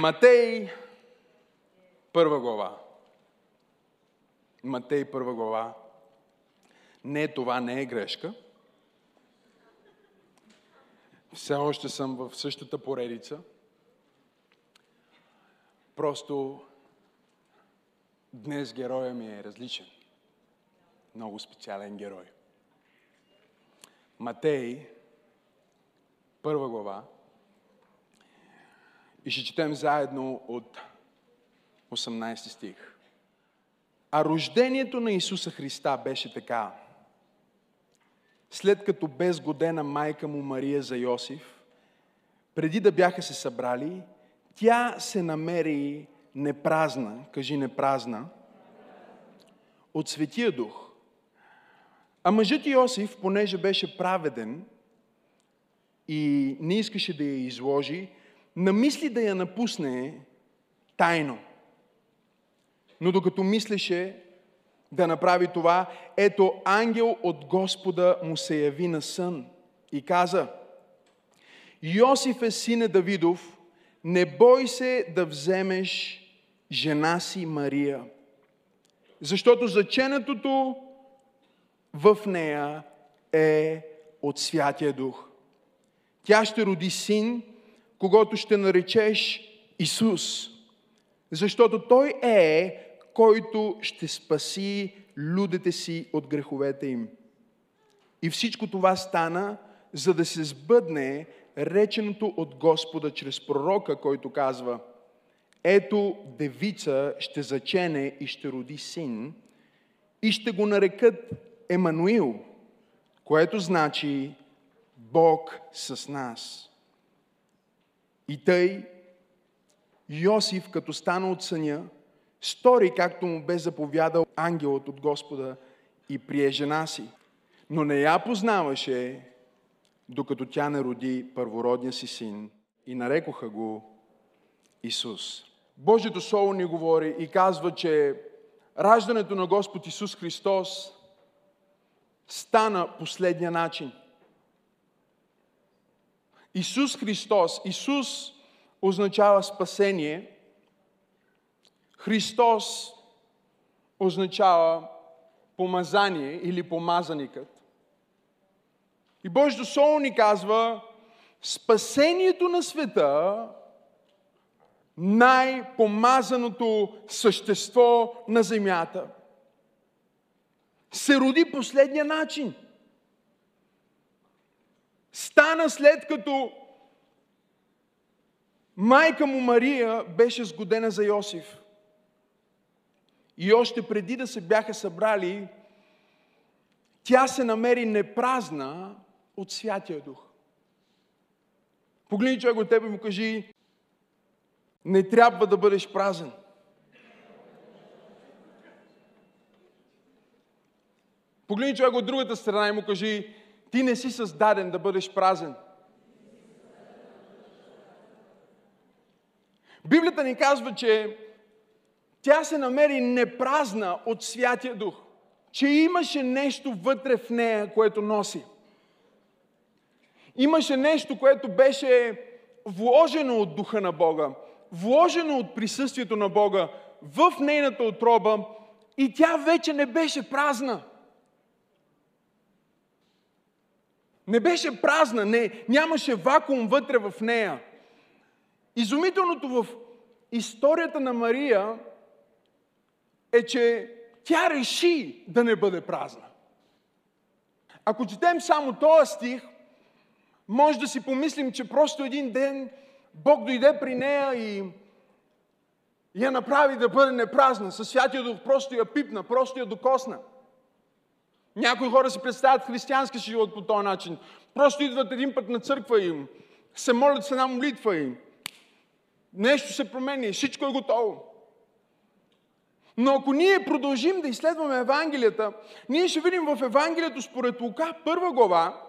Матей, първа глава. Матей, първа глава. Не, това не е грешка. Все още съм в същата поредица. Просто днес героя ми е различен. Много специален герой. Матей, първа глава. И ще четем заедно от 18 стих. А рождението на Исуса Христа беше така. След като бе сгодена майка му Мария за Йосиф, преди да бяха се събрали, тя се намери непразна, кажи непразна, от Светия Дух. А мъжът Йосиф, понеже беше праведен и не искаше да я изложи, намисли да я напусне тайно. Но докато мислеше да направи това, ето ангел от Господа му се яви на сън и каза Йосиф е сине Давидов, не бой се да вземеш жена си Мария, защото заченатото в нея е от Святия Дух. Тя ще роди син, когато ще наречеш Исус, защото Той е, който ще спаси людите си от греховете им. И всичко това стана, за да се сбъдне реченото от Господа чрез пророка, който казва Ето девица ще зачене и ще роди син и ще го нарекат Емануил, което значи Бог с нас. И тъй Йосиф, като стана от съня, стори както му бе заповядал ангелът от Господа и прие жена си. Но не я познаваше, докато тя не роди първородния си син и нарекоха го Исус. Божието Слово ни говори и казва, че раждането на Господ Исус Христос стана последния начин. Исус Христос, Исус означава спасение, Христос означава помазание или помазаникът. И Божието Слово ни казва, спасението на света, най-помазаното същество на земята, се роди последния начин. Стана след като майка му Мария беше сгодена за Йосиф. И още преди да се бяха събрали, тя се намери непразна от Святия Дух. Погледни човек от тебе и му кажи, не трябва да бъдеш празен. Погледни човек от другата страна и му кажи, ти не си създаден да бъдеш празен. Библията ни казва, че тя се намери непразна от Святия Дух. Че имаше нещо вътре в нея, което носи. Имаше нещо, което беше вложено от Духа на Бога, вложено от присъствието на Бога в нейната отроба и тя вече не беше празна. Не беше празна, не, нямаше вакуум вътре в нея. Изумителното в историята на Мария е, че тя реши да не бъде празна. Ако четем само този стих, може да си помислим, че просто един ден Бог дойде при нея и я направи да бъде непразна. Със Святия Дух просто я пипна, просто я докосна. Някои хора си представят християнски живот по този начин. Просто идват един път на църква и се молят с една молитва и нещо се променя и всичко е готово. Но ако ние продължим да изследваме Евангелията, ние ще видим в Евангелието според Лука, първа глава,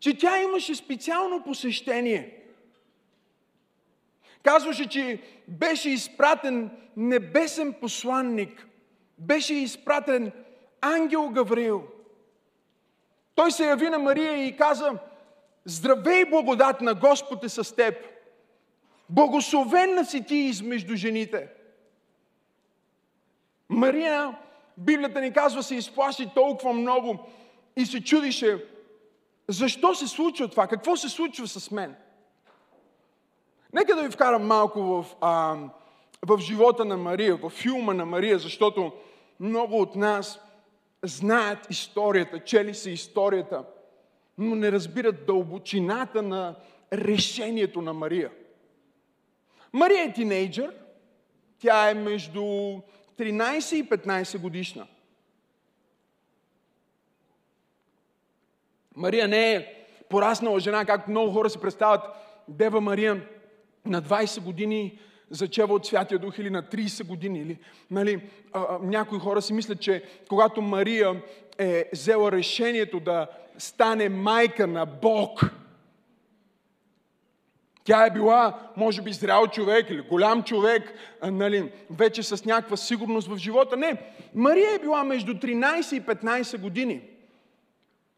че тя имаше специално посещение. Казваше, че беше изпратен небесен посланник, беше изпратен ангел Гавриил. Той се яви на Мария и каза, здравей благодат на Господ е с теб. Благословенна си ти измежду жените. Мария, Библията ни казва, се изплаши толкова много и се чудише, защо се случва това? Какво се случва с мен? Нека да ви вкарам малко в, а, в живота на Мария, в филма на Мария, защото много от нас знаят историята, чели са историята, но не разбират дълбочината на решението на Мария. Мария е тинейджър, тя е между 13 и 15 годишна. Мария не е пораснала жена, както много хора се представят. Дева Мария на 20 години зачева от Святия Дух или на 30 години. Или, нали, а, а, някои хора си мислят, че когато Мария е взела решението да стане майка на Бог, тя е била, може би, зрял човек или голям човек, а, нали, вече с някаква сигурност в живота. Не, Мария е била между 13 и 15 години,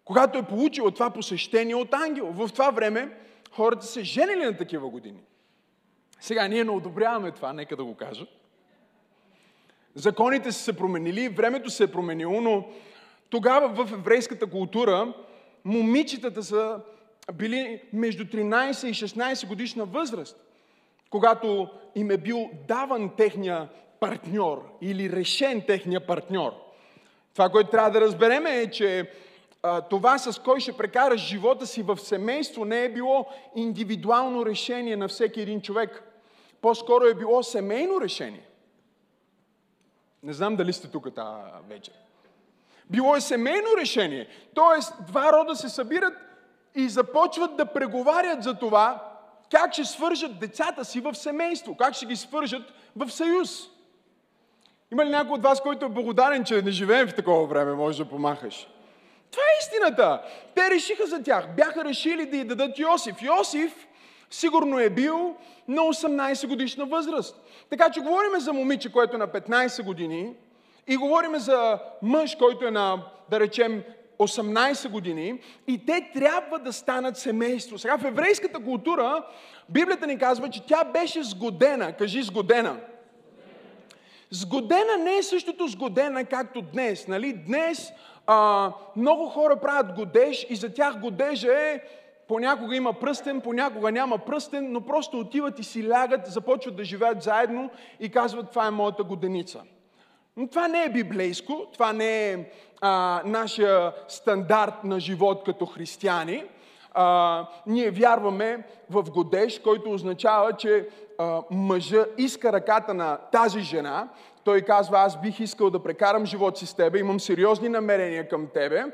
когато е получила това посещение от ангел. В това време хората се женили на такива години. Сега ние не одобряваме това, нека да го кажа. Законите са се променили, времето се е променило, но тогава в еврейската култура момичетата са били между 13 и 16 годишна възраст, когато им е бил даван техния партньор или решен техния партньор. Това, което трябва да разберем е, че а, това с кой ще прекараш живота си в семейство не е било индивидуално решение на всеки един човек. По-скоро е било семейно решение. Не знам дали сте тук тази вечер. Било е семейно решение. Тоест, два рода се събират и започват да преговарят за това, как ще свържат децата си в семейство, как ще ги свържат в съюз. Има ли някой от вас, който е благодарен, че не живеем в такова време, може да помахаш? Това е истината. Те решиха за тях. Бяха решили да й дадат Йосиф. Йосиф сигурно е бил на 18 годишна възраст. Така че говорим за момиче, което е на 15 години и говорим за мъж, който е на, да речем, 18 години и те трябва да станат семейство. Сега в еврейската култура Библията ни казва, че тя беше сгодена. Кажи сгодена. Сгодена не е същото сгодена, както днес. Нали? Днес а, много хора правят годеж и за тях годежа е понякога има пръстен, понякога няма пръстен, но просто отиват и си лягат, започват да живеят заедно и казват, това е моята годеница. Но това не е библейско, това не е а, нашия стандарт на живот като християни. А, ние вярваме в годеж, който означава, че а, мъжа иска ръката на тази жена. Той казва, аз бих искал да прекарам живот си с тебе, имам сериозни намерения към тебе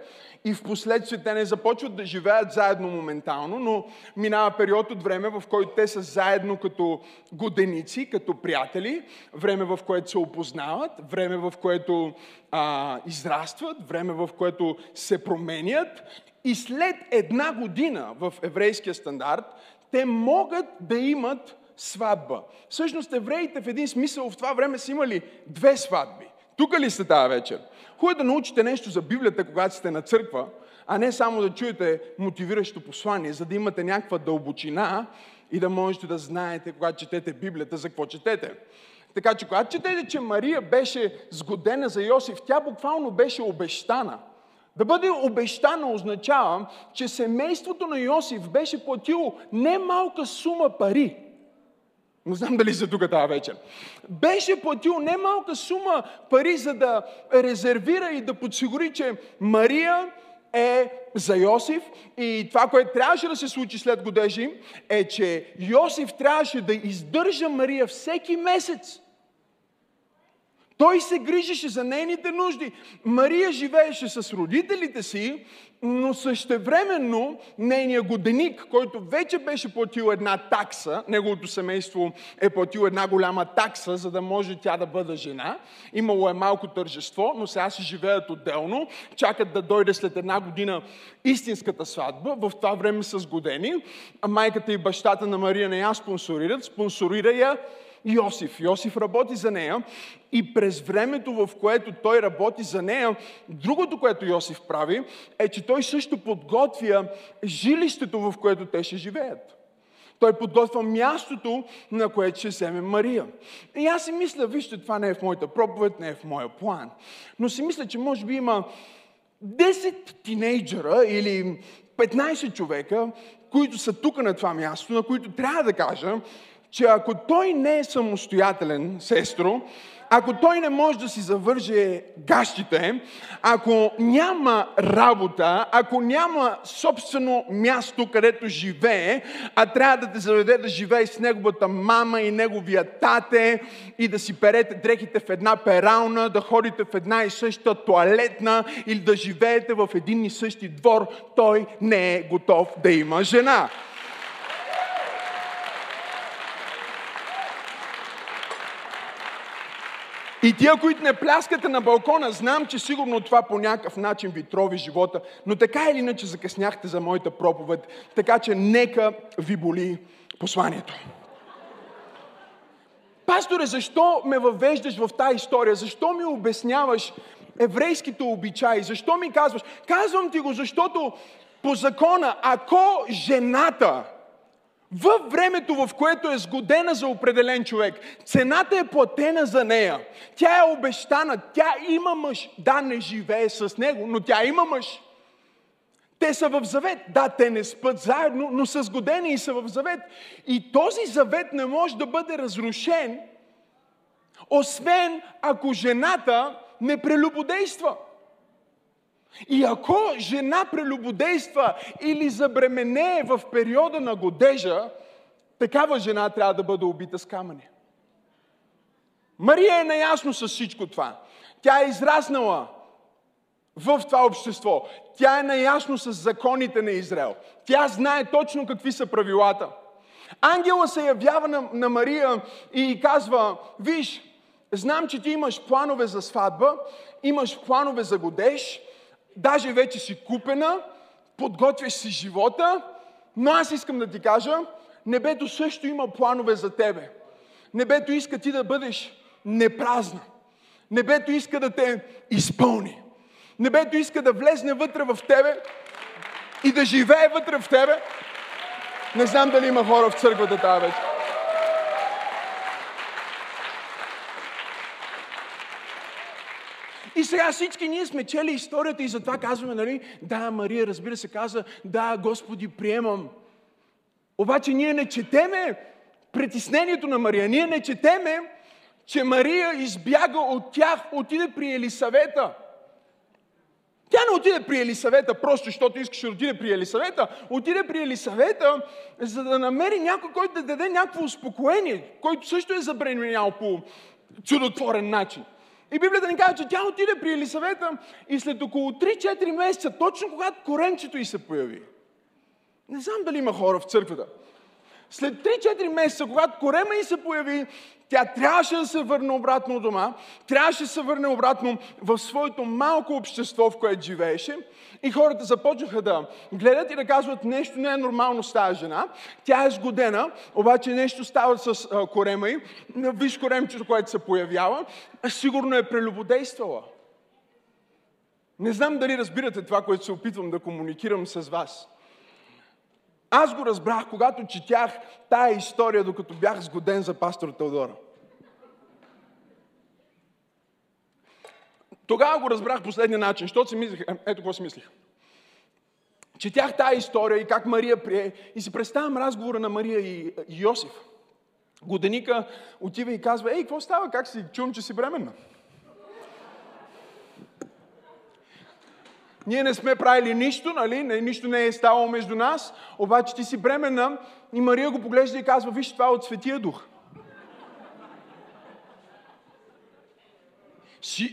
и в последствие те не започват да живеят заедно моментално, но минава период от време, в който те са заедно като годеници, като приятели, време в което се опознават, време в което а, израстват, време в което се променят и след една година в еврейския стандарт те могат да имат сватба. Всъщност евреите в един смисъл в това време са имали две сватби. Тук ли сте тази вечер? Хубаво е да научите нещо за Библията, когато сте на църква, а не само да чуете мотивиращо послание, за да имате някаква дълбочина и да можете да знаете, когато четете Библията, за какво четете. Така че, когато четете, че Мария беше сгодена за Йосиф, тя буквално беше обещана. Да бъде обещана означава, че семейството на Йосиф беше платило немалка сума пари. Не знам дали за тук тази вечер. Беше платил немалка сума пари, за да резервира и да подсигури, че Мария е за Йосиф и това, което трябваше да се случи след годежи, е, че Йосиф трябваше да издържа Мария всеки месец. Той се грижеше за нейните нужди. Мария живееше с родителите си, но същевременно нейният годеник, който вече беше платил една такса, неговото семейство е платил една голяма такса, за да може тя да бъде жена. Имало е малко тържество, но сега си живеят отделно, чакат да дойде след една година истинската сватба. В това време са сгодени. Майката и бащата на Мария не я спонсорират, спонсорира я Йосиф. Йосиф работи за нея и през времето, в което той работи за нея, другото, което Йосиф прави, е, че той също подготвя жилището, в което те ще живеят. Той подготвя мястото, на което ще вземе Мария. И аз си мисля, вижте, това не е в моята проповед, не е в моя план. Но си мисля, че може би има 10 тинейджера или 15 човека, които са тук на това място, на които трябва да кажа, че ако той не е самостоятелен, сестро, ако той не може да си завърже гащите, ако няма работа, ако няма собствено място, където живее, а трябва да те заведе да живее с неговата мама и неговия тате и да си перете дрехите в една перална, да ходите в една и съща туалетна или да живеете в един и същи двор, той не е готов да има жена. И тия, които не пляскате на балкона, знам, че сигурно това по някакъв начин ви трови живота, но така или иначе закъсняхте за моята проповед, така че нека ви боли посланието. Пасторе, защо ме въвеждаш в тази история? Защо ми обясняваш еврейските обичаи? Защо ми казваш? Казвам ти го, защото по закона, ако жената във времето, в което е сгодена за определен човек, цената е платена за нея. Тя е обещана, тя има мъж. Да, не живее с него, но тя има мъж. Те са в завет. Да, те не спят заедно, но са сгодени и са в завет. И този завет не може да бъде разрушен, освен ако жената не прелюбодейства. И ако жена прелюбодейства или забременее в периода на годежа, такава жена трябва да бъде убита с камъни. Мария е наясно с всичко това. Тя е израснала в това общество. Тя е наясно с законите на Израел. Тя знае точно какви са правилата. Ангела се явява на, на Мария и казва, виж, знам, че ти имаш планове за сватба, имаш планове за годеж, даже вече си купена, подготвяш си живота, но аз искам да ти кажа, небето също има планове за тебе. Небето иска ти да бъдеш непразна. Небето иска да те изпълни. Небето иска да влезне вътре в тебе и да живее вътре в тебе. Не знам дали има хора в църквата тази вечер. Сега всички ние сме чели историята и затова казваме, нали, да, Мария, разбира се, каза, да, Господи, приемам. Обаче ние не четеме притеснението на Мария. Ние не четеме, че Мария избяга от тях, отиде при Елисавета. Тя не отиде при Елисавета, просто защото искаше да отиде при Елисавета. Отиде при Елисавета, за да намери някой, който да даде някакво успокоение, който също е забременял по чудотворен начин. И Библията ни казва, че тя отиде при Елисавета и след около 3-4 месеца, точно когато коренчето й се появи. Не знам дали има хора в църквата. След 3-4 месеца, когато корема й се появи, тя трябваше да се върне обратно дома, трябваше да се върне обратно в своето малко общество, в което живееше. И хората започнаха да гледат и да казват, нещо не е нормално с тази жена. Тя е сгодена, обаче нещо става с корема й. Виж коремчето, което се появява. Сигурно е прелюбодействала. Не знам дали разбирате това, което се опитвам да комуникирам с вас. Аз го разбрах, когато четях тая история, докато бях сгоден за пастор Теодора. Тогава го разбрах последния начин, защото си мислех, е, ето какво си мислих. Четях тая история и как Мария прие и си представям разговора на Мария и Йосиф. Годеника отива и казва, ей, какво става, как си, чувам, че си бременна. Ние не сме правили нищо, нали? Нищо не е ставало между нас, обаче ти си бременна и Мария го поглежда и казва, виж, това е от Светия Дух.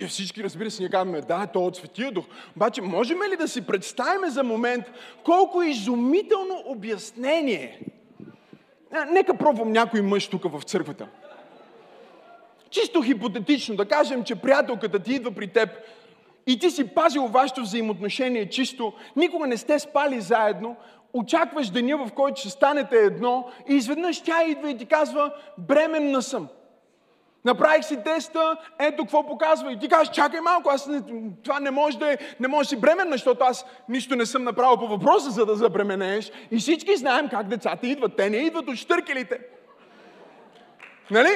Всички, разбира се, ние казваме, да, то е от Светия Дух. Обаче, можем ли да си представим за момент колко изумително обяснение? Нека пробвам някой мъж тук в църквата. Чисто хипотетично да кажем, че приятелката ти идва при теб и ти си пазил вашето взаимоотношение чисто, никога не сте спали заедно, очакваш деня, в който ще станете едно и изведнъж тя идва и ти казва, бременна съм. Направих си теста, ето какво показва. И ти кажеш, чакай малко, аз не, това не може да, е, не може да си бременна, защото аз нищо не съм направил по въпроса, за да забременееш. И всички знаем как децата идват. Те не идват от штъркелите. Нали?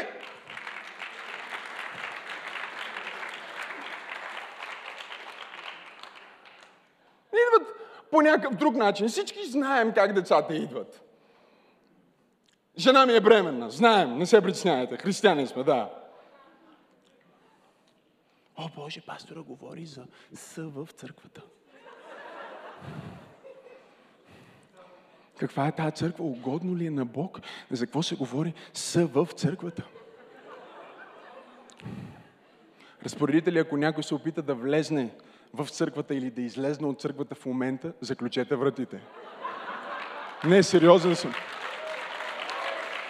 Идват по някакъв друг начин. Всички знаем как децата идват. Жена ми е бременна. Знаем, не се притеснявайте. Християни сме, да. О, Боже, пастора говори за С в църквата. Каква е тази църква? Угодно ли е на Бог? За какво се говори С в църквата? Разпоредите ли, ако някой се опита да влезне в църквата или да излезне от църквата в момента, заключете вратите. Не, сериозен съм.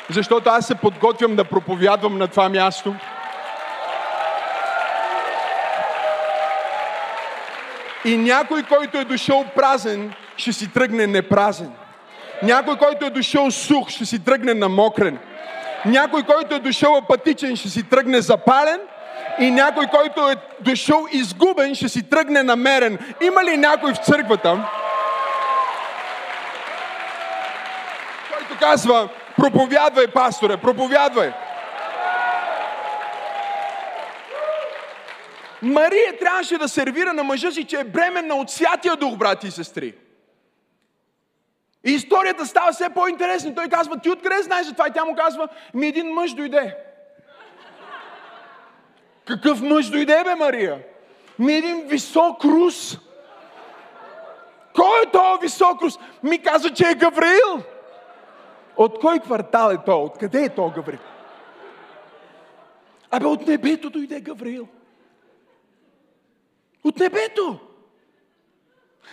Защото аз се подготвям да проповядвам на това място. И някой, който е дошъл празен, ще си тръгне непразен. Някой, който е дошъл сух, ще си тръгне намокрен. Някой, който е дошъл апатичен, ще си тръгне запален. И някой, който е дошъл изгубен, ще си тръгне намерен. Има ли някой в църквата, който казва, Проповядвай, пасторе, проповядвай. Мария трябваше да сервира на мъжа си, че е бременна от Святия Дух, брати и сестри. И историята става все по-интересна. Той казва, ти откъде знаеш за това? И тя му казва, ми един мъж дойде. Какъв мъж дойде, бе, Мария? Ми един висок рус. Кой е този висок рус? Ми каза, че е Гавраил. От кой квартал е то? Откъде е то Гавриил? Абе, от небето дойде Гавриил. От небето!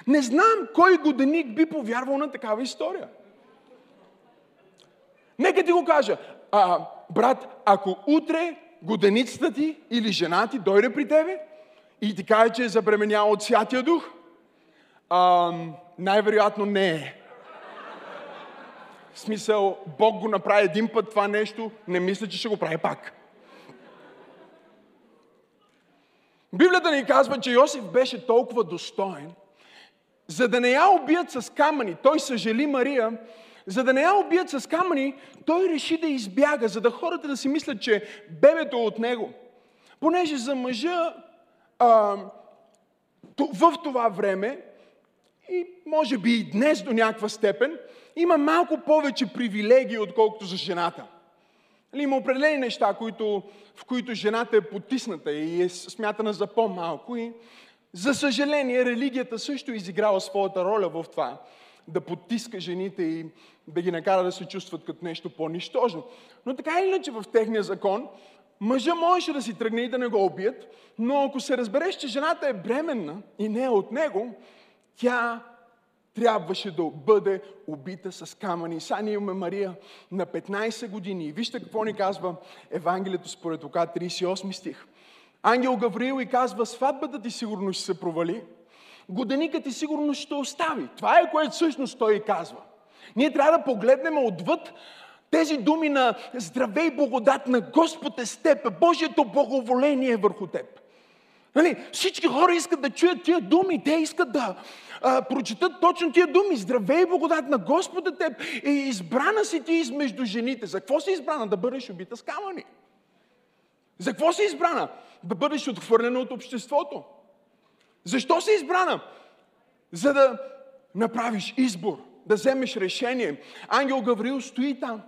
Не знам кой годеник би повярвал на такава история. Нека ти го кажа. А, брат, ако утре годеницата ти или жена ти дойде при тебе и ти каже, че е забременяла от Святия Дух, а, най-вероятно не е. В смисъл, Бог го направи един път това нещо, не мисля, че ще го прави пак. Библията ни казва, че Йосиф беше толкова достоен, за да не я убият с камъни. Той съжали Мария, за да не я убият с камъни, той реши да избяга, за да хората да си мислят, че бебето е от него. Понеже за мъжа а, в това време, и може би и днес до някаква степен, има малко повече привилегии, отколкото за жената. Нали, има определени неща, които, в които жената е потисната и е смятана за по-малко. И, за съжаление, религията също е изиграла своята роля в това. Да потиска жените и да ги накара да се чувстват като нещо по-нищожно. Но така или иначе в техния закон, мъжа можеше да си тръгне и да не го убият, но ако се разбереш, че жената е бременна и не е от него, тя трябваше да бъде убита с камъни. Сега ние имаме Мария на 15 години. И вижте какво ни казва Евангелието според Лука 38 стих. Ангел Гавриил и казва, сватбата ти сигурно ще се провали, годеникът ти сигурно ще остави. Това е което всъщност той казва. Ние трябва да погледнем отвъд тези думи на здравей благодат на Господ е с теб, Божието благоволение е върху теб. Нали? Всички хора искат да чуят тия думи, те искат да, а, прочитат точно тия думи. Здравей и благодат на Господа теб. И избрана си ти измежду жените. За какво си избрана? Да бъдеш убита с камъни. За какво си избрана? Да бъдеш отхвърлена от обществото. Защо си избрана? За да направиш избор, да вземеш решение. Ангел Гавриил стои там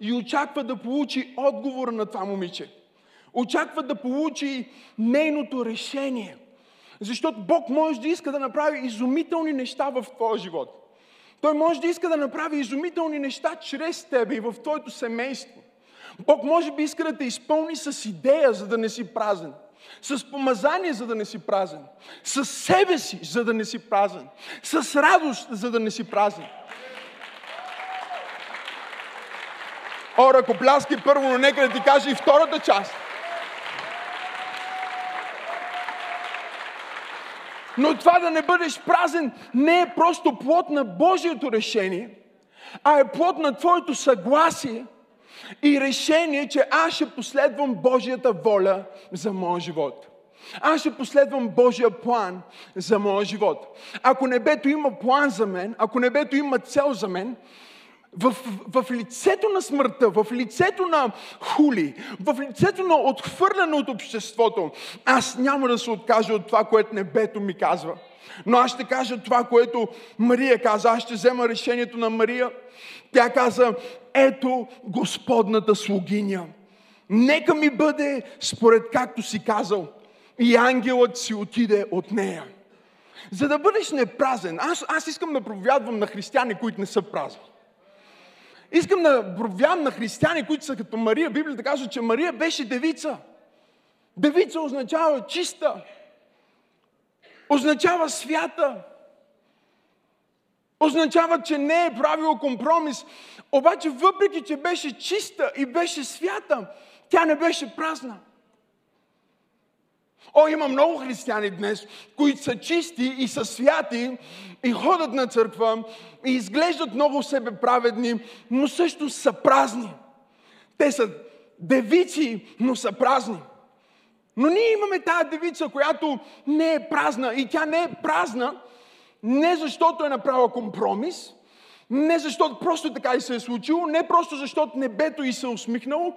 и очаква да получи отговор на това момиче. Очаква да получи нейното решение. Защото Бог може да иска да направи изумителни неща в твоя живот. Той може да иска да направи изумителни неща чрез тебе и в твоето семейство. Бог може би иска да те изпълни с идея, за да не си празен. С помазание, за да не си празен. С себе си, за да не си празен. С радост, за да не си празен. О, ръкопляски първо, но нека да ти кажа и втората част – Но това да не бъдеш празен не е просто плод на Божието решение, а е плод на твоето съгласие и решение, че аз ще последвам Божията воля за моя живот. Аз ще последвам Божия план за моя живот. Ако небето има план за мен, ако небето има цел за мен, в, в, лицето на смъртта, в лицето на хули, в лицето на отхвърляне от обществото, аз няма да се откажа от това, което небето ми казва. Но аз ще кажа това, което Мария каза. Аз ще взема решението на Мария. Тя каза, ето Господната слугиня. Нека ми бъде според както си казал. И ангелът си отиде от нея. За да бъдеш непразен, аз, аз искам да проповядвам на християни, които не са празни. Искам да проповядвам на християни, които са като Мария. Библията казва, че Мария беше девица. Девица означава чиста. Означава свята. Означава, че не е правило компромис. Обаче, въпреки, че беше чиста и беше свята, тя не беше празна. О, има много християни днес, които са чисти и са святи и ходят на църква и изглеждат много себе праведни, но също са празни. Те са девици, но са празни. Но ние имаме тази девица, която не е празна. И тя не е празна не защото е направила компромис, не защото просто така и се е случило, не просто защото небето и се е усмихнало,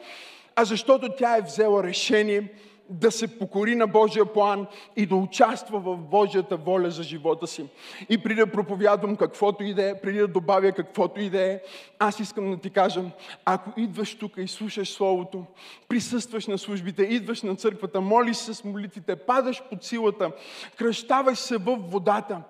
а защото тя е взела решение да се покори на Божия план и да участва в Божията воля за живота си. И преди да проповядвам каквото и да е, преди да добавя каквото и да е, аз искам да ти кажа, ако идваш тук и слушаш Словото, присъстваш на службите, идваш на църквата, молиш се с молитвите, падаш под силата, кръщаваш се в водата,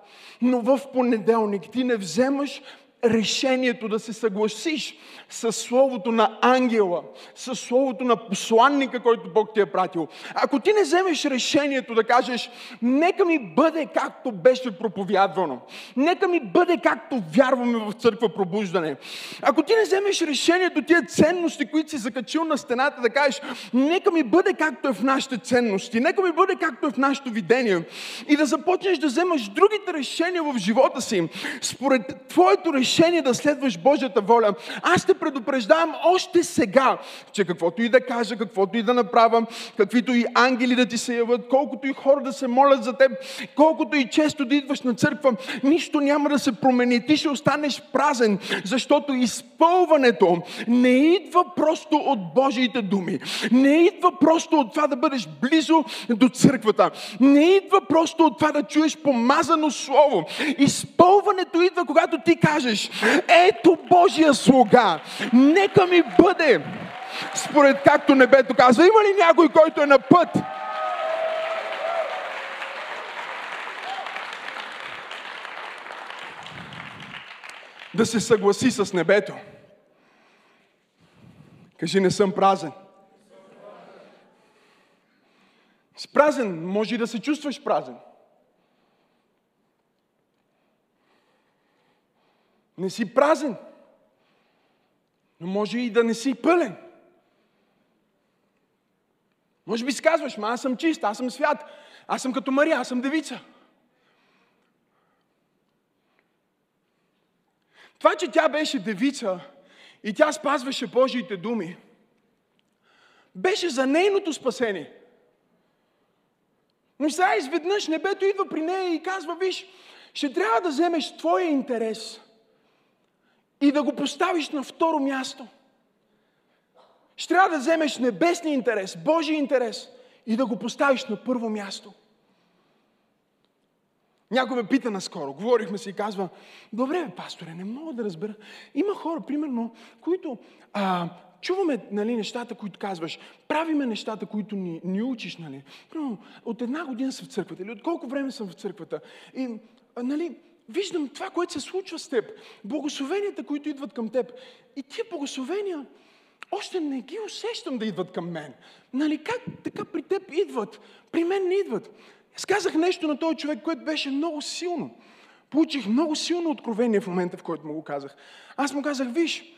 но в понеделник ти не вземаш решението да се съгласиш с Словото на ангела, с Словото на посланника, който Бог ти е пратил. Ако ти не вземеш решението да кажеш, нека ми бъде както беше проповядвано, нека ми бъде както вярваме в църква пробуждане. Ако ти не вземеш решението, тия ценности, които си закачил на стената, да кажеш, нека ми бъде както е в нашите ценности, нека ми бъде както е в нашето видение и да започнеш да вземаш другите решения в живота си, според твоето решение да следваш Божията воля, аз те предупреждавам още сега, че каквото и да кажа, каквото и да направя, каквито и ангели да ти се яват, колкото и хора да се молят за теб, колкото и често да идваш на църква, нищо няма да се промени. Ти ще останеш празен, защото изпълването не идва просто от Божиите думи. Не идва просто от това да бъдеш близо до църквата. Не идва просто от това да чуеш помазано слово. Изпълването идва, когато ти кажеш, ето Божия слуга, нека ми бъде според както небето казва. Има ли някой, който е на път? Да се съгласи с небето. Кажи, не съм празен. С празен, може и да се чувстваш празен. Не си празен. Но може и да не си пълен. Може би си казваш, ма аз съм чист, аз съм свят, аз съм като Мария, аз съм девица. Това, че тя беше девица и тя спазваше Божиите думи, беше за нейното спасение. Но сега изведнъж небето идва при нея и казва, виж, ще трябва да вземеш твоя интерес и да го поставиш на второ място. Ще трябва да вземеш небесния интерес, Божия интерес и да го поставиш на първо място. Някой ме пита наскоро, говорихме си и казва, добре, пасторе, не мога да разбера. Има хора, примерно, които а, чуваме нали, нещата, които казваш, правиме нещата, които ни, ни учиш. Нали. Примерно, от една година съм в църквата или от колко време съм в църквата. И, а, нали, виждам това, което се случва с теб. Благословенията, които идват към теб. И тия благословения, още не ги усещам да идват към мен. Нали, как така при теб идват? При мен не идват. Аз казах нещо на този човек, което беше много силно. Получих много силно откровение в момента, в който му го казах. Аз му казах, виж,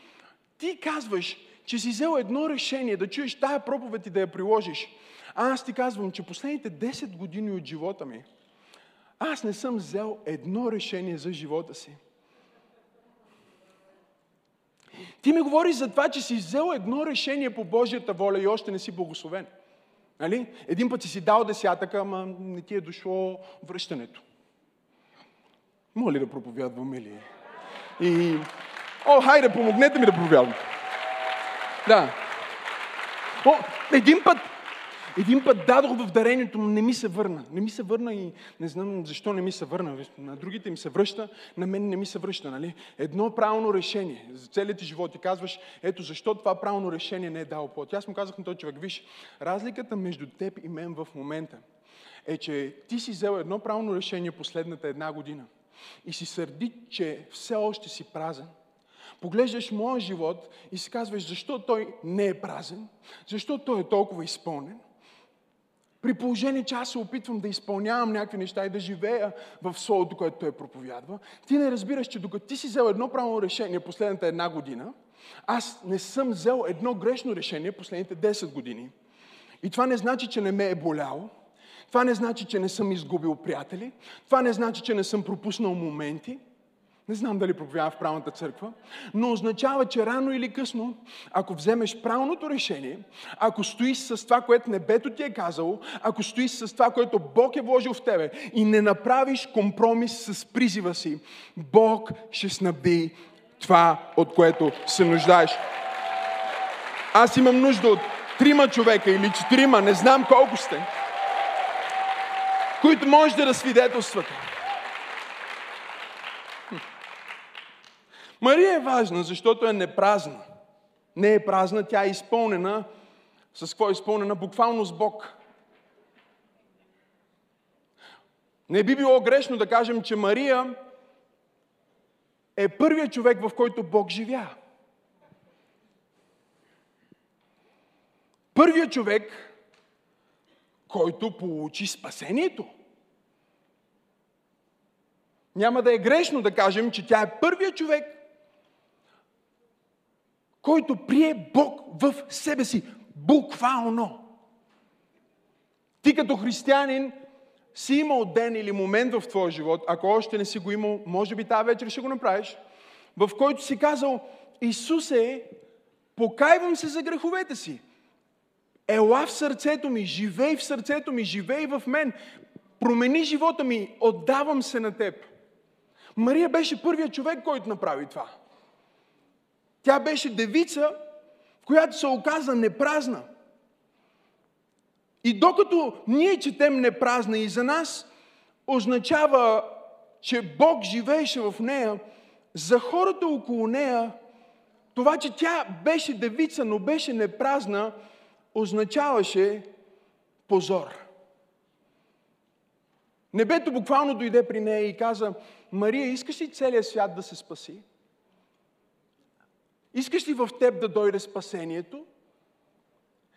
ти казваш, че си взел едно решение да чуеш тая проповед и да я приложиш. А аз ти казвам, че последните 10 години от живота ми, аз не съм взел едно решение за живота си. Ти ми говориш за това, че си взел едно решение по Божията воля и още не си благословен. Нали? Един път си си дал десятъка, ама не ти е дошло връщането. Моля да проповядваме ли? И... О, хайде, помогнете ми да проповядвам. Да. О, един път, един път дадох в дарението, но не ми се върна. Не ми се върна и не знам защо не ми се върна. На другите ми се връща, на мен не ми се връща. Нали? Едно правилно решение за целият живот и казваш, ето защо това правилно решение не е дало плод. Аз му казах на този човек, виж, разликата между теб и мен в момента е, че ти си взел едно правилно решение последната една година и си сърди, че все още си празен, поглеждаш моя живот и си казваш, защо той не е празен, защо той е толкова изпълнен, при положение, че аз се опитвам да изпълнявам някакви неща и да живея в Словото, което той проповядва, ти не разбираш, че докато ти си взел едно правилно решение последната една година, аз не съм взел едно грешно решение последните 10 години. И това не значи, че не ме е боляло, това не значи, че не съм изгубил приятели. Това не значи, че не съм пропуснал моменти. Не знам дали проповядвам в правилната църква, но означава, че рано или късно, ако вземеш правилното решение, ако стоиш с това, което небето ти е казало, ако стоиш с това, което Бог е вложил в тебе и не направиш компромис с призива си, Бог ще снаби това, от което се нуждаеш. Аз имам нужда от трима човека или четирима, не знам колко сте които можете да свидетелствате. Мария е важна, защото е непразна. Не е празна, тя е изпълнена. С какво е изпълнена? Буквално с Бог. Не би било грешно да кажем, че Мария е първият човек, в който Бог живя. Първият човек, който получи спасението. Няма да е грешно да кажем, че тя е първият човек, който прие Бог в себе си. Буквално. Ти като християнин си имал ден или момент в твоя живот, ако още не си го имал, може би тази вечер ще го направиш, в който си казал, Исусе, покайвам се за греховете си. Ела в сърцето ми, живей в сърцето ми, живей в мен. Промени живота ми, отдавам се на теб. Мария беше първият човек, който направи това. Тя беше девица, която се оказа непразна. И докато ние четем непразна и за нас означава, че Бог живееше в нея, за хората около нея, това, че тя беше девица, но беше непразна, означаваше позор. Небето буквално дойде при нея и каза, Мария, искаш ли целият свят да се спаси? Искаш ли в теб да дойде спасението?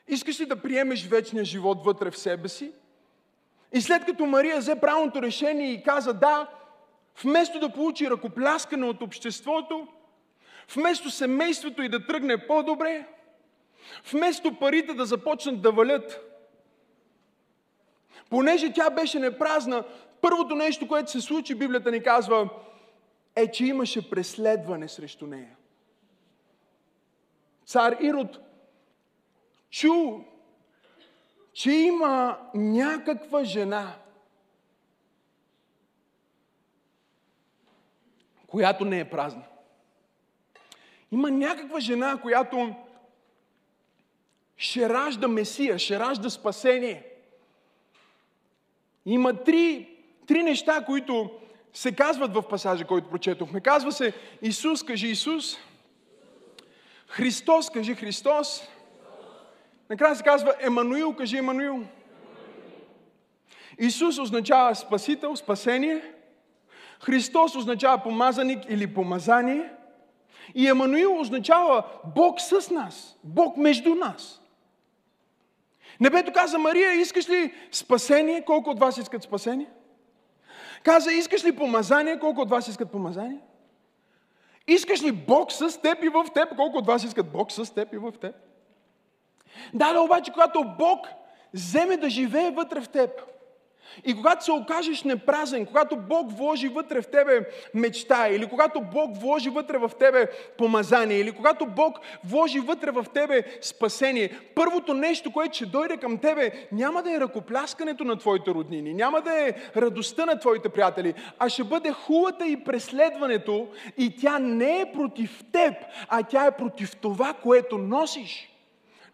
Искаш ли да приемеш вечния живот вътре в себе си? И след като Мария взе правилното решение и каза да, вместо да получи ръкопляскане от обществото, вместо семейството и да тръгне по-добре, Вместо парите да започнат да валят, понеже тя беше непразна, първото нещо, което се случи, Библията ни казва, е, че имаше преследване срещу нея. Цар Ирод чу, че има някаква жена, която не е празна. Има някаква жена, която ще ражда Месия, ще ражда спасение. Има три, три неща, които се казват в пасажа, който прочетохме. Казва се Исус, кажи Исус. Христос, кажи Христос. Накрая се казва Емануил, кажи Емануил. Исус означава спасител, спасение. Христос означава помазаник или помазание. И Емануил означава Бог с нас, Бог между нас. Небето каза, Мария, искаш ли спасение? Колко от вас искат спасение? Каза, искаш ли помазание? Колко от вас искат помазание? Искаш ли Бог с теб и в теб? Колко от вас искат Бог с теб и в теб? Да, да, обаче, когато Бог вземе да живее вътре в теб, И когато се окажеш непразен, когато Бог вложи вътре в тебе мечта, или когато Бог вложи вътре в тебе помазание, или когато Бог вложи вътре в тебе спасение, първото нещо, което ще дойде към тебе, няма да е ръкопляскането на твоите роднини, няма да е радостта на твоите приятели, а ще бъде хулата и преследването и тя не е против теб, а тя е против това, което носиш.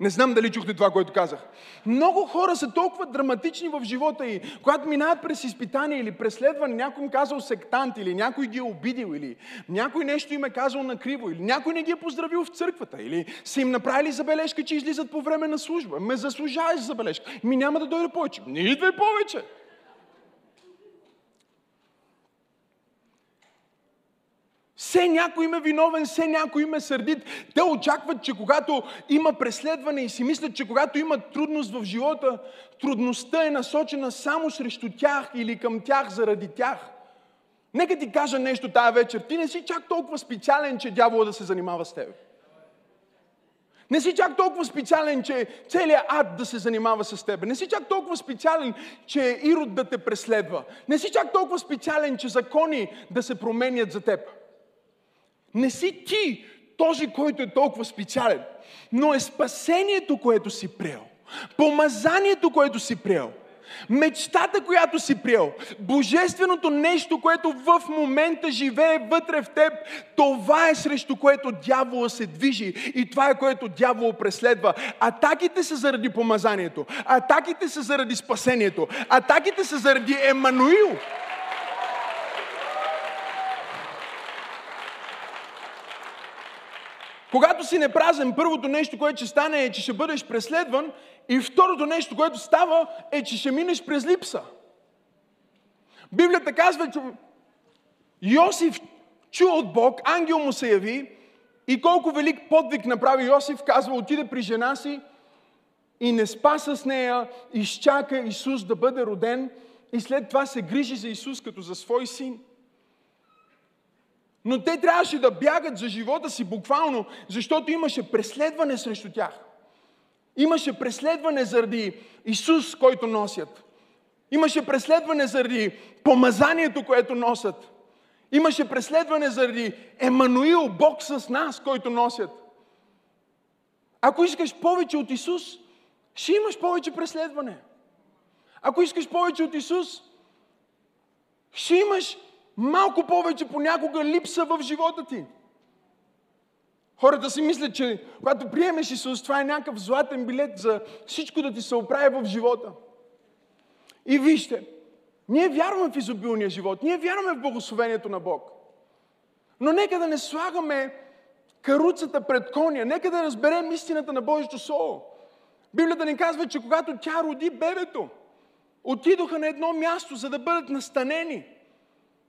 Не знам дали чухте това, което казах. Много хора са толкова драматични в живота и когато минават през изпитание или преследване, някой им казал сектант или някой ги е обидил или някой нещо им е казал накриво или някой не ги е поздравил в църквата или са им направили забележка, че излизат по време на служба. Ме заслужаваш забележка. Ми няма да дойде повече. Не идвай повече. Все някой им виновен, все някой им е сърдит. Те очакват, че когато има преследване и си мислят, че когато има трудност в живота, трудността е насочена само срещу тях или към тях заради тях. Нека ти кажа нещо тая вечер. Ти не си чак толкова специален, че дявола да се занимава с теб. Не си чак толкова специален, че целият ад да се занимава с теб. Не си чак толкова специален, че Ирод да те преследва. Не си чак толкова специален, че закони да се променят за теб. Не си ти този, който е толкова специален, но е спасението, което си приел. Помазанието, което си приел. Мечтата, която си приел, божественото нещо, което в момента живее вътре в теб, това е срещу което дявола се движи и това е което дявол преследва. Атаките са заради помазанието, атаките са заради спасението, атаките са заради Емануил. Когато си непразен, първото нещо, което ще стане е, че ще бъдеш преследван и второто нещо, което става е, че ще минеш през липса. Библията казва, че Йосиф чу от Бог, ангел му се яви и колко велик подвиг направи Йосиф, казва, отиде при жена си и не спа с нея, изчака Исус да бъде роден и след това се грижи за Исус като за свой син. Но те трябваше да бягат за живота си буквално, защото имаше преследване срещу тях. Имаше преследване заради Исус, който носят. Имаше преследване заради помазанието, което носят. Имаше преследване заради Емануил, Бог с нас, който носят. Ако искаш повече от Исус, ще имаш повече преследване. Ако искаш повече от Исус, ще имаш малко повече понякога липса в живота ти. Хората си мислят, че когато приемеш Исус, това е някакъв златен билет за всичко да ти се оправи в живота. И вижте, ние вярваме в изобилния живот, ние вярваме в благословението на Бог. Но нека да не слагаме каруцата пред коня, нека да разберем истината на Божието Слово. Библията ни казва, че когато тя роди бебето, отидоха на едно място, за да бъдат настанени –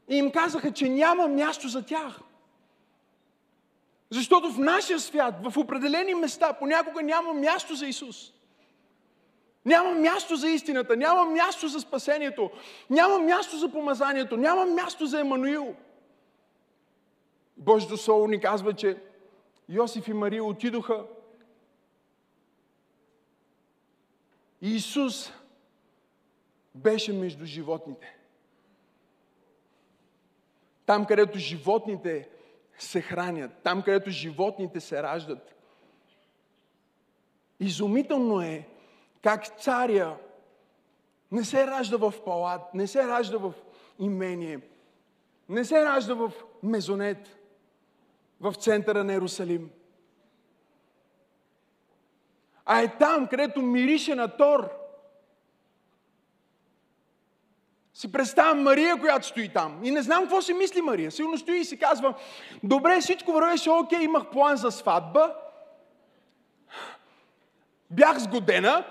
и им казаха, че няма място за тях. Защото в нашия свят, в определени места, понякога няма място за Исус. Няма място за истината, няма място за спасението, няма място за помазанието, няма място за Емануил. Божието Слово ни казва, че Йосиф и Мария отидоха и Исус беше между животните. Там, където животните се хранят, там, където животните се раждат. Изумително е как царя не се ражда в палат, не се ражда в имение, не се ражда в мезонет, в центъра на Иерусалим. А е там, където мирише на Тор – Си представям Мария, която стои там. И не знам какво си мисли Мария. Сигурно стои и си казва, добре, всичко вървеше окей, имах план за сватба. Бях сгодена.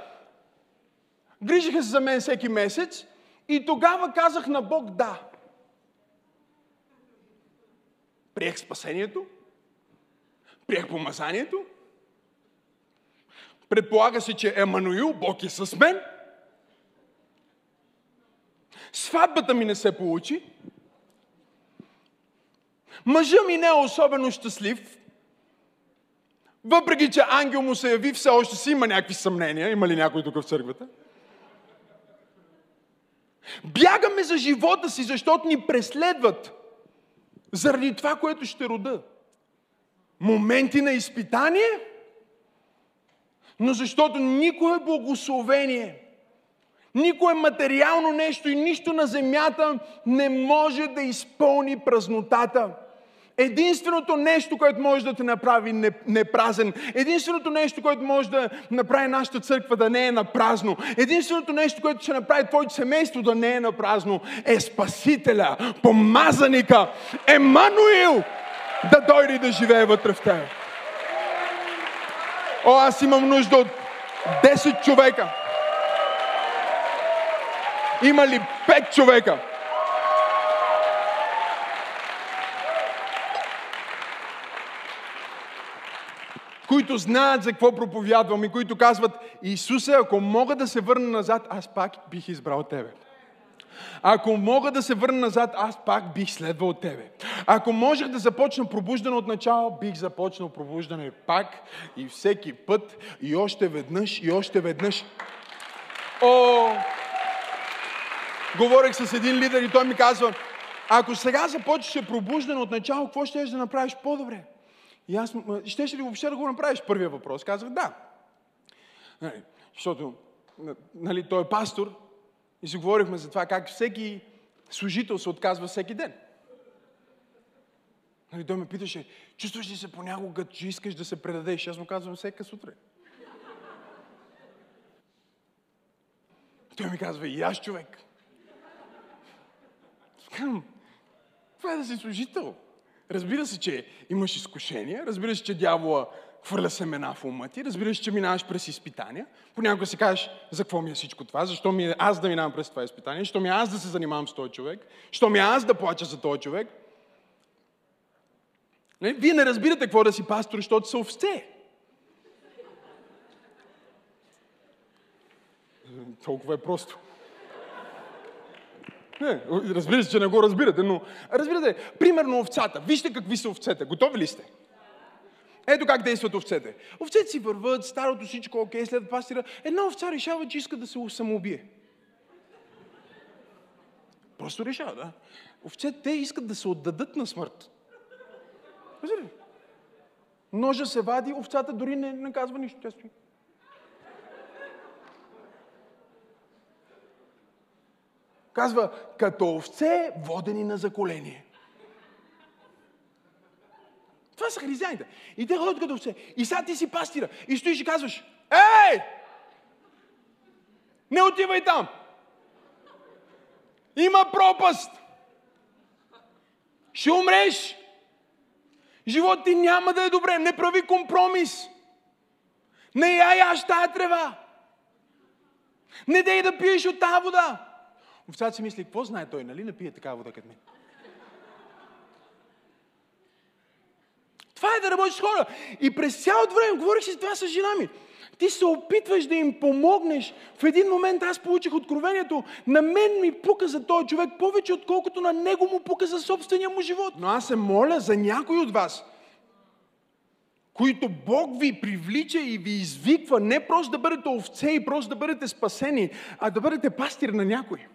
Грижиха се за мен всеки месец. И тогава казах на Бог да. Приех спасението. Приех помазанието. Предполага се, че Емануил, Бог е с мен – Сватбата ми не се получи. Мъжа ми не е особено щастлив. Въпреки, че ангел му се яви, все още си има някакви съмнения. Има ли някой тук в църквата? Бягаме за живота си, защото ни преследват. Заради това, което ще рода. Моменти на изпитание, но защото никое благословение, никое материално нещо и нищо на земята не може да изпълни празнотата Единственото нещо, което може да те направи непразен, единственото нещо, което може да направи нашата църква да не е на празно, единственото нещо, което ще направи твоето семейство да не е на празно, е Спасителя, помазаника, Емануил, да дойде да живее вътре в теб. О, аз имам нужда от 10 човека. Има ли 5 човека? които знаят за какво проповядвам и които казват, Исусе, ако мога да се върна назад, аз пак бих избрал Тебе. Ако мога да се върна назад, аз пак бих следвал Тебе. Ако можех да започна пробуждане от начало, бих започнал пробуждане пак и всеки път, и още веднъж, и още веднъж. О! Говорех с един лидер и той ми казва, ако сега започнеш пробуждане от начало, какво ще да направиш по-добре? И аз, щеше ли въобще да го направиш? Първия въпрос. Казах да. Нали, защото нали, той е пастор и си говорихме за това как всеки служител се отказва всеки ден. Нали, той ме питаше, чувстваш ли се понякога, че искаш да се предадеш? Аз му казвам всека сутрин. Той ми казва, и аз човек. Това е да си служител. Разбира се, че имаш изкушения, разбира се, че дявола хвърля семена в ума ти, разбира се, че минаваш през изпитания. Понякога си кажеш, за какво ми е всичко това, защо ми е аз да минавам през това изпитание, защо ми е аз да се занимавам с този човек, защо ми е аз да плача за този човек. Не? Вие не разбирате какво да си пастор, защото са овце. Толкова е просто. Не, разбира се, че не го разбирате, но разбирате, примерно овцата. Вижте какви са овцете. Готови ли сте? Ето как действат овцете. Овцете си върват, старото всичко окей, след пастира. Една овца решава, че иска да се самоубие. Просто решава, да. Овцете, те искат да се отдадат на смърт. Разбирате? Ножа се вади, овцата дори не, не казва нищо. Тя стои. Казва, като овце, водени на заколение. Това са християните. И те ходят като овце. И сега ти си пастира. И стоиш и казваш, ей! Не отивай там! Има пропаст! Ще умреш! Живот ти няма да е добре. Не прави компромис. Не я яш тая трева. Не дей да пиеш от тази вода. Овцата си мисли, какво знае той, нали не пие такава вода като мен? Това е да работиш с хора. И през цялото време говорих си това с жена ми. Ти се опитваш да им помогнеш. В един момент аз получих откровението. На мен ми пука за този човек повече, отколкото на него му пука за собствения му живот. Но аз се моля за някой от вас, които Бог ви привлича и ви извиква не просто да бъдете овце и просто да бъдете спасени, а да бъдете пастир на някой.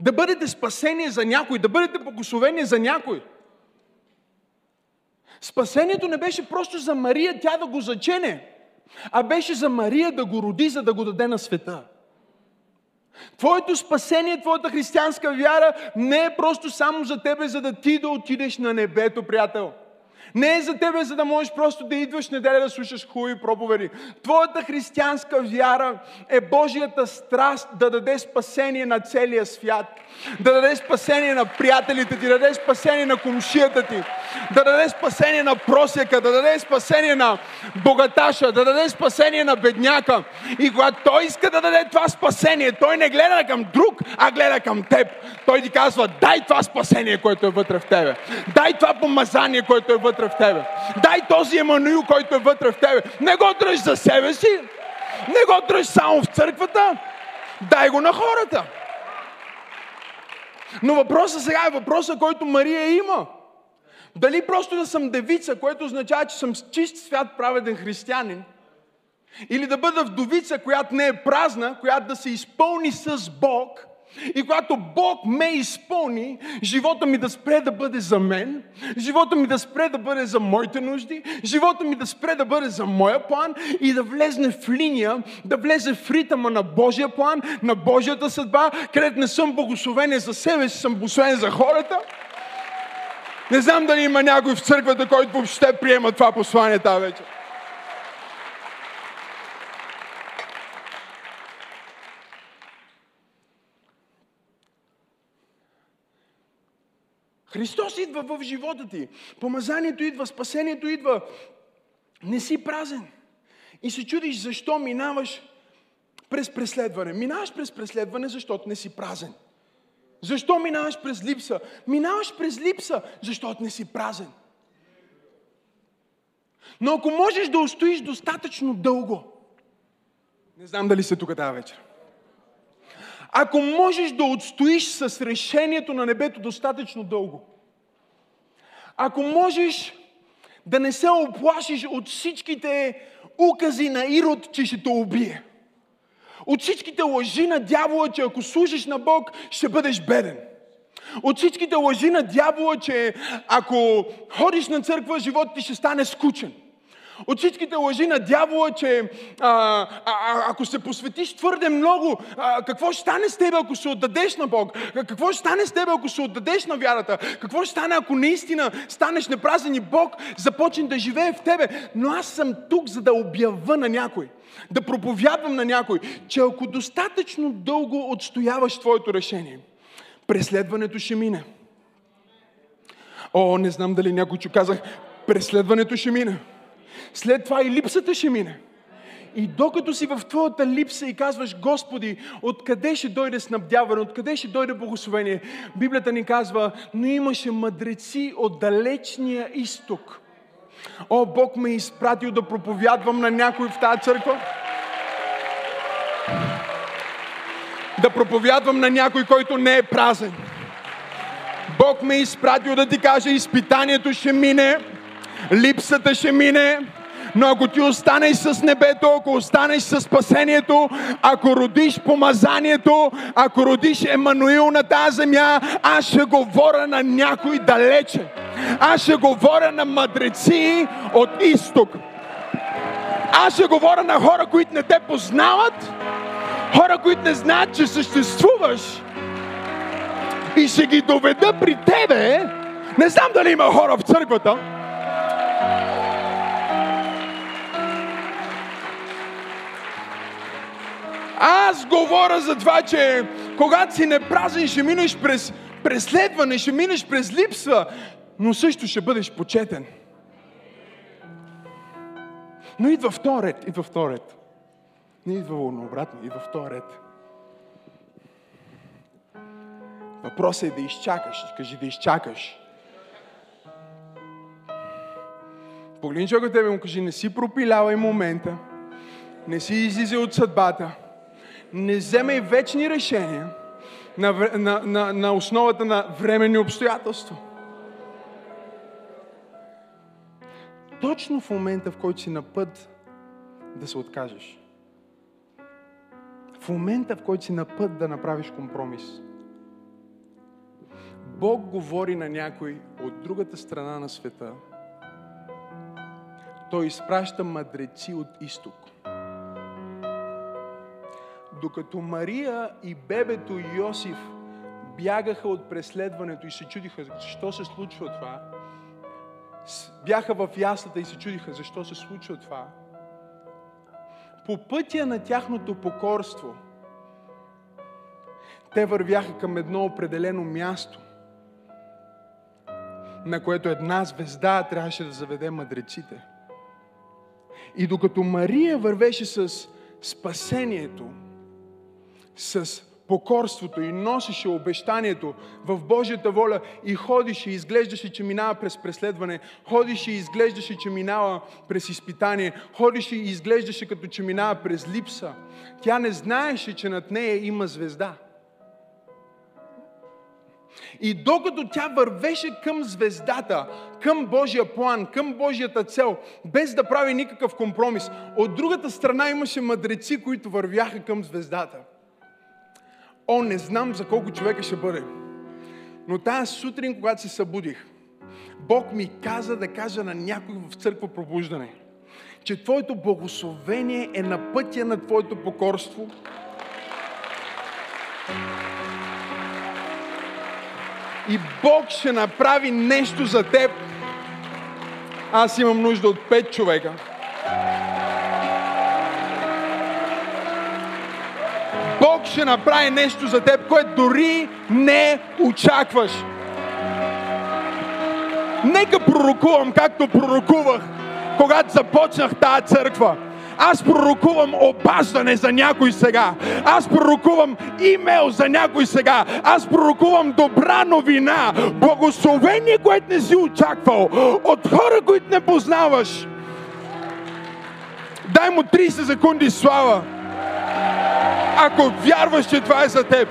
Да бъдете спасение за някой, да бъдете благословение за някой. Спасението не беше просто за Мария тя да го зачене, а беше за Мария да го роди, за да го даде на света. Твоето спасение, твоята християнска вяра не е просто само за тебе, за да ти да отидеш на небето, приятел – не е за тебе, за да можеш просто да идваш неделя да слушаш хубави проповеди. Твоята християнска вяра е Божията страст да даде спасение на целия свят. Да даде спасение на приятелите ти, да даде спасение на комшията ти, да даде спасение на просека, да даде спасение на богаташа, да даде спасение на бедняка. И когато Той иска да даде това спасение, Той не гледа към друг, а гледа към теб. Той ти казва, дай това спасение, което е вътре в тебе. Дай това помазание, което е вътре вътре в тебе. Дай този Емануил, който е вътре в тебе. Не го дръж за себе си. Не го дръж само в църквата. Дай го на хората. Но въпросът сега е въпросът, който Мария има. Дали просто да съм девица, което означава, че съм чист свят праведен християнин, Или да бъда вдовица, която не е празна, която да се изпълни с Бог. И когато Бог ме изпълни, живота ми да спре да бъде за мен, живота ми да спре да бъде за моите нужди, живота ми да спре да бъде за моя план и да влезне в линия, да влезе в ритъма на Божия план, на Божията съдба, където не съм благословен за себе си, съм благословен за хората. Не знам дали има някой в църквата, който въобще приема това послание тази вечер. Христос идва в живота ти. Помазанието идва, спасението идва. Не си празен. И се чудиш защо минаваш през преследване. Минаваш през преследване, защото не си празен. Защо минаваш през липса? Минаваш през липса, защото не си празен. Но ако можеш да устоиш достатъчно дълго, не знам дали сте тук тази вечер. Ако можеш да отстоиш с решението на небето достатъчно дълго, ако можеш да не се оплашиш от всичките укази на Ирод, че ще те убие, от всичките лъжи на дявола, че ако служиш на Бог, ще бъдеш беден. От всичките лъжи на дявола, че ако ходиш на църква, животът ти ще стане скучен. От всичките лъжи на дявола, че а, а, ако се посветиш твърде много, а, какво ще стане с теб, ако се отдадеш на Бог? Какво ще стане с теб, ако се отдадеш на вярата? Какво ще стане, ако наистина станеш непразен и Бог започне да живее в тебе? Но аз съм тук, за да обява на някой, да проповядвам на някой, че ако достатъчно дълго отстояваш твоето решение, преследването ще мине. О, не знам дали някой чу казах, преследването ще мине. След това и липсата ще мине. И докато си в твоята липса и казваш, Господи, откъде ще дойде снабдяване, откъде ще дойде благословение, Библията ни казва, но имаше мъдреци от далечния изток. О, Бог ме е изпратил да проповядвам на някой в тази църква. Да проповядвам на някой, който не е празен. Бог ме е изпратил да ти каже, изпитанието ще мине, липсата ще мине, но ако ти останеш с небето, ако останеш с спасението, ако родиш помазанието, ако родиш Емануил на тази земя, аз ще говоря на някой далече. Аз ще говоря на мъдреци от изток. Аз ще говоря на хора, които не те познават, хора, които не знаят, че съществуваш. И ще ги доведа при тебе. Не знам дали има хора в църквата, Аз говоря за това, че когато си непразен, ще минеш през преследване, ще минеш през липса, но също ще бъдеш почетен. Но идва втори ред, идва втори ред. Не идва обратно, идва втори ред. Въпросът е да изчакаш. Кажи да изчакаш. Погледни човека тебе му кажи, не си пропилявай момента. Не си излизай от съдбата не вземай вечни решения на, на, на, на основата на временни обстоятелства. Точно в момента, в който си на път да се откажеш. В момента, в който си на път да направиш компромис. Бог говори на някой от другата страна на света. Той изпраща мъдреци от изток докато Мария и бебето Йосиф бягаха от преследването и се чудиха защо се случва това, бяха в яслата и се чудиха защо се случва това, по пътя на тяхното покорство, те вървяха към едно определено място, на което една звезда трябваше да заведе мъдреците. И докато Мария вървеше с спасението, с покорството и носеше обещанието в Божията воля и ходише и изглеждаше, че минава през преследване, ходише и изглеждаше, че минава през изпитание, ходише и изглеждаше като че минава през липса. Тя не знаеше, че над нея има звезда. И докато тя вървеше към звездата, към Божия план, към Божията цел, без да прави никакъв компромис, от другата страна имаше мъдреци, които вървяха към звездата. О, не знам за колко човека ще бъде. Но тази сутрин, когато се събудих, Бог ми каза да кажа на някой в църква пробуждане, че Твоето благословение е на пътя на Твоето покорство. И Бог ще направи нещо за теб. Аз имам нужда от пет човека. Бог ще направи нещо за теб, което дори не очакваш. Нека пророкувам, както пророкувах, когато започнах тази църква. Аз пророкувам обаждане за някой сега. Аз пророкувам имейл за някой сега. Аз пророкувам добра новина. Благословение, което не си очаквал. От хора, които не познаваш. Дай му 30 секунди слава. Ако вярваш, че това е за теб.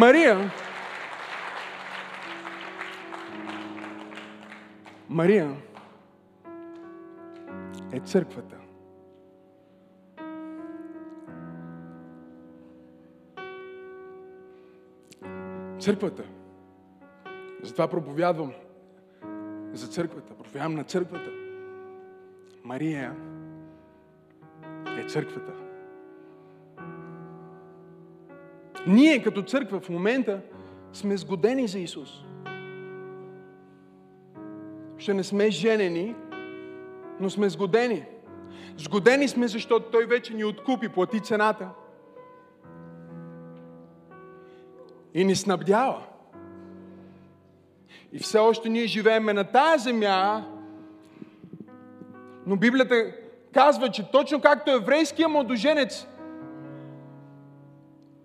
Мария Мария е църквата. Църквата. Затова проповядвам за църквата. Проповядвам на църквата. Мария е църквата. Ние като църква в момента сме сгодени за Исус. Ще не сме женени, но сме сгодени. Сгодени сме, защото Той вече ни откупи, плати цената. И ни снабдява. И все още ние живееме на тази земя, но Библията казва, че точно както еврейския младоженец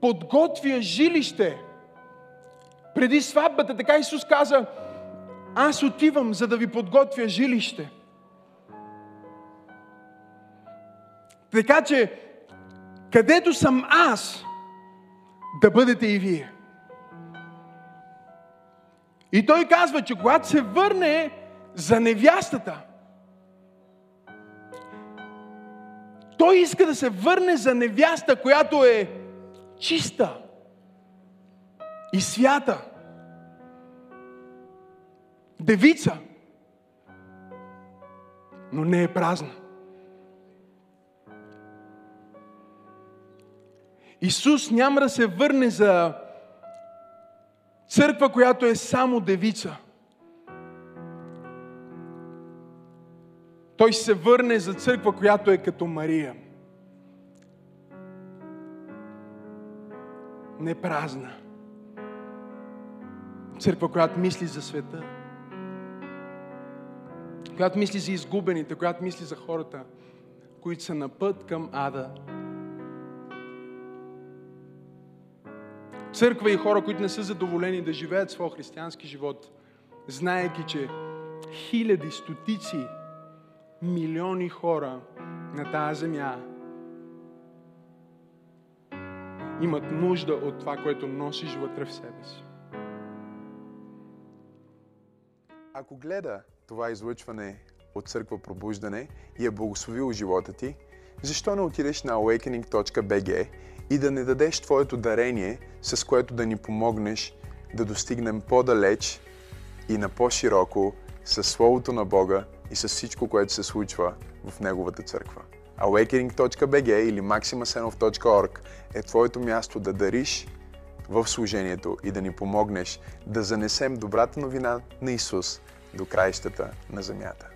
подготвя жилище преди сватбата, така Исус каза, аз отивам, за да ви подготвя жилище. Така че, където съм аз, да бъдете и вие. И той казва, че когато се върне за невястата, той иска да се върне за невяста, която е чиста и свята. Девица, но не е празна. Исус няма да се върне за църква, която е само девица. Той се върне за църква, която е като Мария. Не празна. Църква, която мисли за света. Която мисли за изгубените, която мисли за хората, които са на път към ада. Църква и хора, които не са задоволени да живеят своя християнски живот, знаеки, че хиляди, стотици, милиони хора на тази земя имат нужда от това, което носиш вътре в себе си. Ако гледа това излъчване от Църква Пробуждане и е благословил живота ти, защо не отидеш на awakening.bg и да не дадеш твоето дарение, с което да ни помогнеш да достигнем по-далеч и на по-широко с Словото на Бога и с всичко, което се случва в Неговата църква. awakening.bg или maximasenov.org е твоето място да дариш в служението и да ни помогнеш да занесем добрата новина на Исус до краищата на земята.